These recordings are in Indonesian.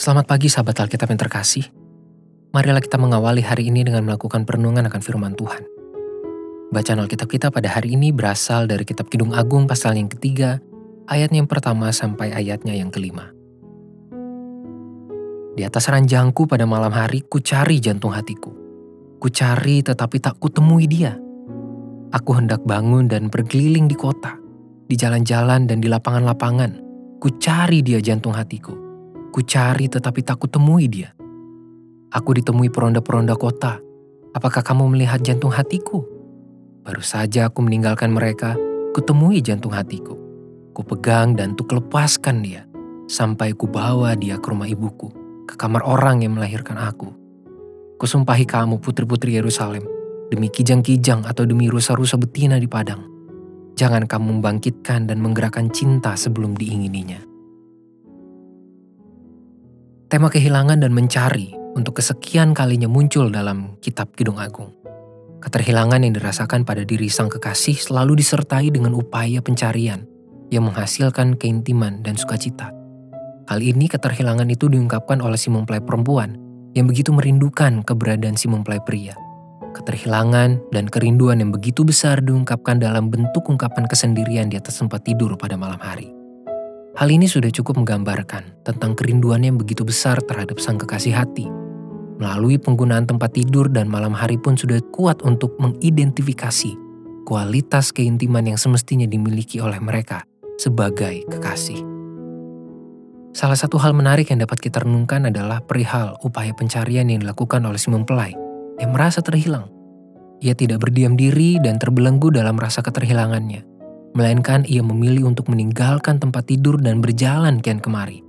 Selamat pagi sahabat Alkitab yang terkasih. Marilah kita mengawali hari ini dengan melakukan perenungan akan firman Tuhan. Bacaan Alkitab kita pada hari ini berasal dari kitab Kidung Agung pasal yang ketiga, ayatnya yang pertama sampai ayatnya yang kelima. Di atas ranjangku pada malam hari, ku cari jantung hatiku. Ku cari tetapi tak kutemui dia. Aku hendak bangun dan berkeliling di kota, di jalan-jalan dan di lapangan-lapangan. Ku cari dia jantung hatiku Ku cari tetapi tak kutemui dia. Aku ditemui peronda-peronda kota. Apakah kamu melihat jantung hatiku? Baru saja aku meninggalkan mereka, kutemui jantung hatiku. Ku pegang dan tu lepaskan dia, sampai ku bawa dia ke rumah ibuku, ke kamar orang yang melahirkan aku. Kusumpahi kamu putri-putri Yerusalem, demi kijang-kijang atau demi rusa-rusa betina di padang. Jangan kamu membangkitkan dan menggerakkan cinta sebelum diingininya. Tema kehilangan dan mencari untuk kesekian kalinya muncul dalam kitab Kidung Agung. Keterhilangan yang dirasakan pada diri sang kekasih selalu disertai dengan upaya pencarian yang menghasilkan keintiman dan sukacita. Kali ini keterhilangan itu diungkapkan oleh si mempelai perempuan yang begitu merindukan keberadaan si mempelai pria. Keterhilangan dan kerinduan yang begitu besar diungkapkan dalam bentuk ungkapan kesendirian di atas tempat tidur pada malam hari. Hal ini sudah cukup menggambarkan tentang kerinduan yang begitu besar terhadap sang kekasih hati. Melalui penggunaan tempat tidur dan malam hari pun sudah kuat untuk mengidentifikasi kualitas keintiman yang semestinya dimiliki oleh mereka sebagai kekasih. Salah satu hal menarik yang dapat kita renungkan adalah perihal upaya pencarian yang dilakukan oleh si mempelai yang merasa terhilang. Ia tidak berdiam diri dan terbelenggu dalam rasa keterhilangannya melainkan ia memilih untuk meninggalkan tempat tidur dan berjalan kian kemari.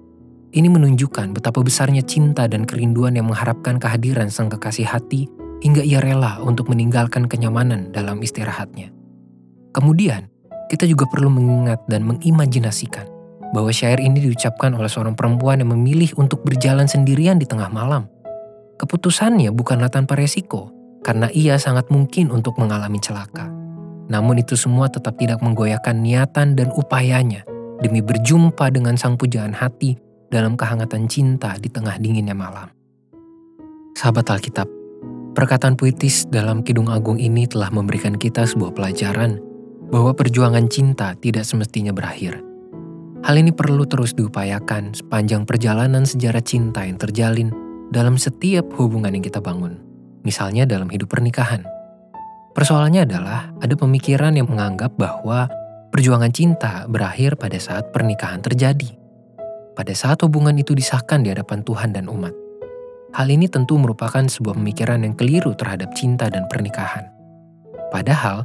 Ini menunjukkan betapa besarnya cinta dan kerinduan yang mengharapkan kehadiran sang kekasih hati hingga ia rela untuk meninggalkan kenyamanan dalam istirahatnya. Kemudian, kita juga perlu mengingat dan mengimajinasikan bahwa syair ini diucapkan oleh seorang perempuan yang memilih untuk berjalan sendirian di tengah malam. Keputusannya bukanlah tanpa resiko, karena ia sangat mungkin untuk mengalami celaka. Namun itu semua tetap tidak menggoyahkan niatan dan upayanya demi berjumpa dengan sang pujaan hati dalam kehangatan cinta di tengah dinginnya malam. Sahabat Alkitab, perkataan puitis dalam Kidung Agung ini telah memberikan kita sebuah pelajaran bahwa perjuangan cinta tidak semestinya berakhir. Hal ini perlu terus diupayakan sepanjang perjalanan sejarah cinta yang terjalin dalam setiap hubungan yang kita bangun, misalnya dalam hidup pernikahan. Persoalannya adalah ada pemikiran yang menganggap bahwa perjuangan cinta berakhir pada saat pernikahan terjadi. Pada saat hubungan itu disahkan di hadapan Tuhan dan umat. Hal ini tentu merupakan sebuah pemikiran yang keliru terhadap cinta dan pernikahan. Padahal,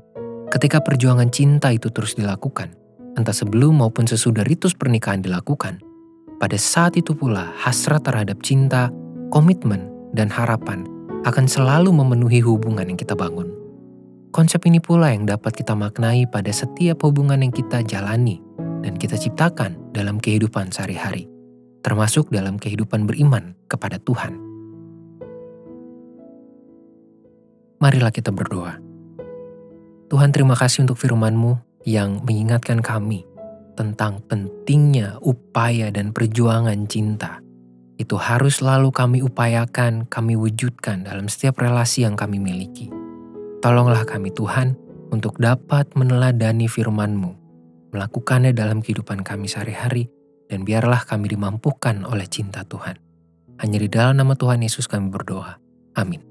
ketika perjuangan cinta itu terus dilakukan, entah sebelum maupun sesudah ritus pernikahan dilakukan, pada saat itu pula hasrat terhadap cinta, komitmen, dan harapan akan selalu memenuhi hubungan yang kita bangun. Konsep ini pula yang dapat kita maknai pada setiap hubungan yang kita jalani dan kita ciptakan dalam kehidupan sehari-hari, termasuk dalam kehidupan beriman kepada Tuhan. Marilah kita berdoa. Tuhan terima kasih untuk firman-Mu yang mengingatkan kami tentang pentingnya upaya dan perjuangan cinta. Itu harus selalu kami upayakan, kami wujudkan dalam setiap relasi yang kami miliki. Tolonglah kami Tuhan untuk dapat meneladani firman-Mu, melakukannya dalam kehidupan kami sehari-hari, dan biarlah kami dimampukan oleh cinta Tuhan. Hanya di dalam nama Tuhan Yesus kami berdoa. Amin.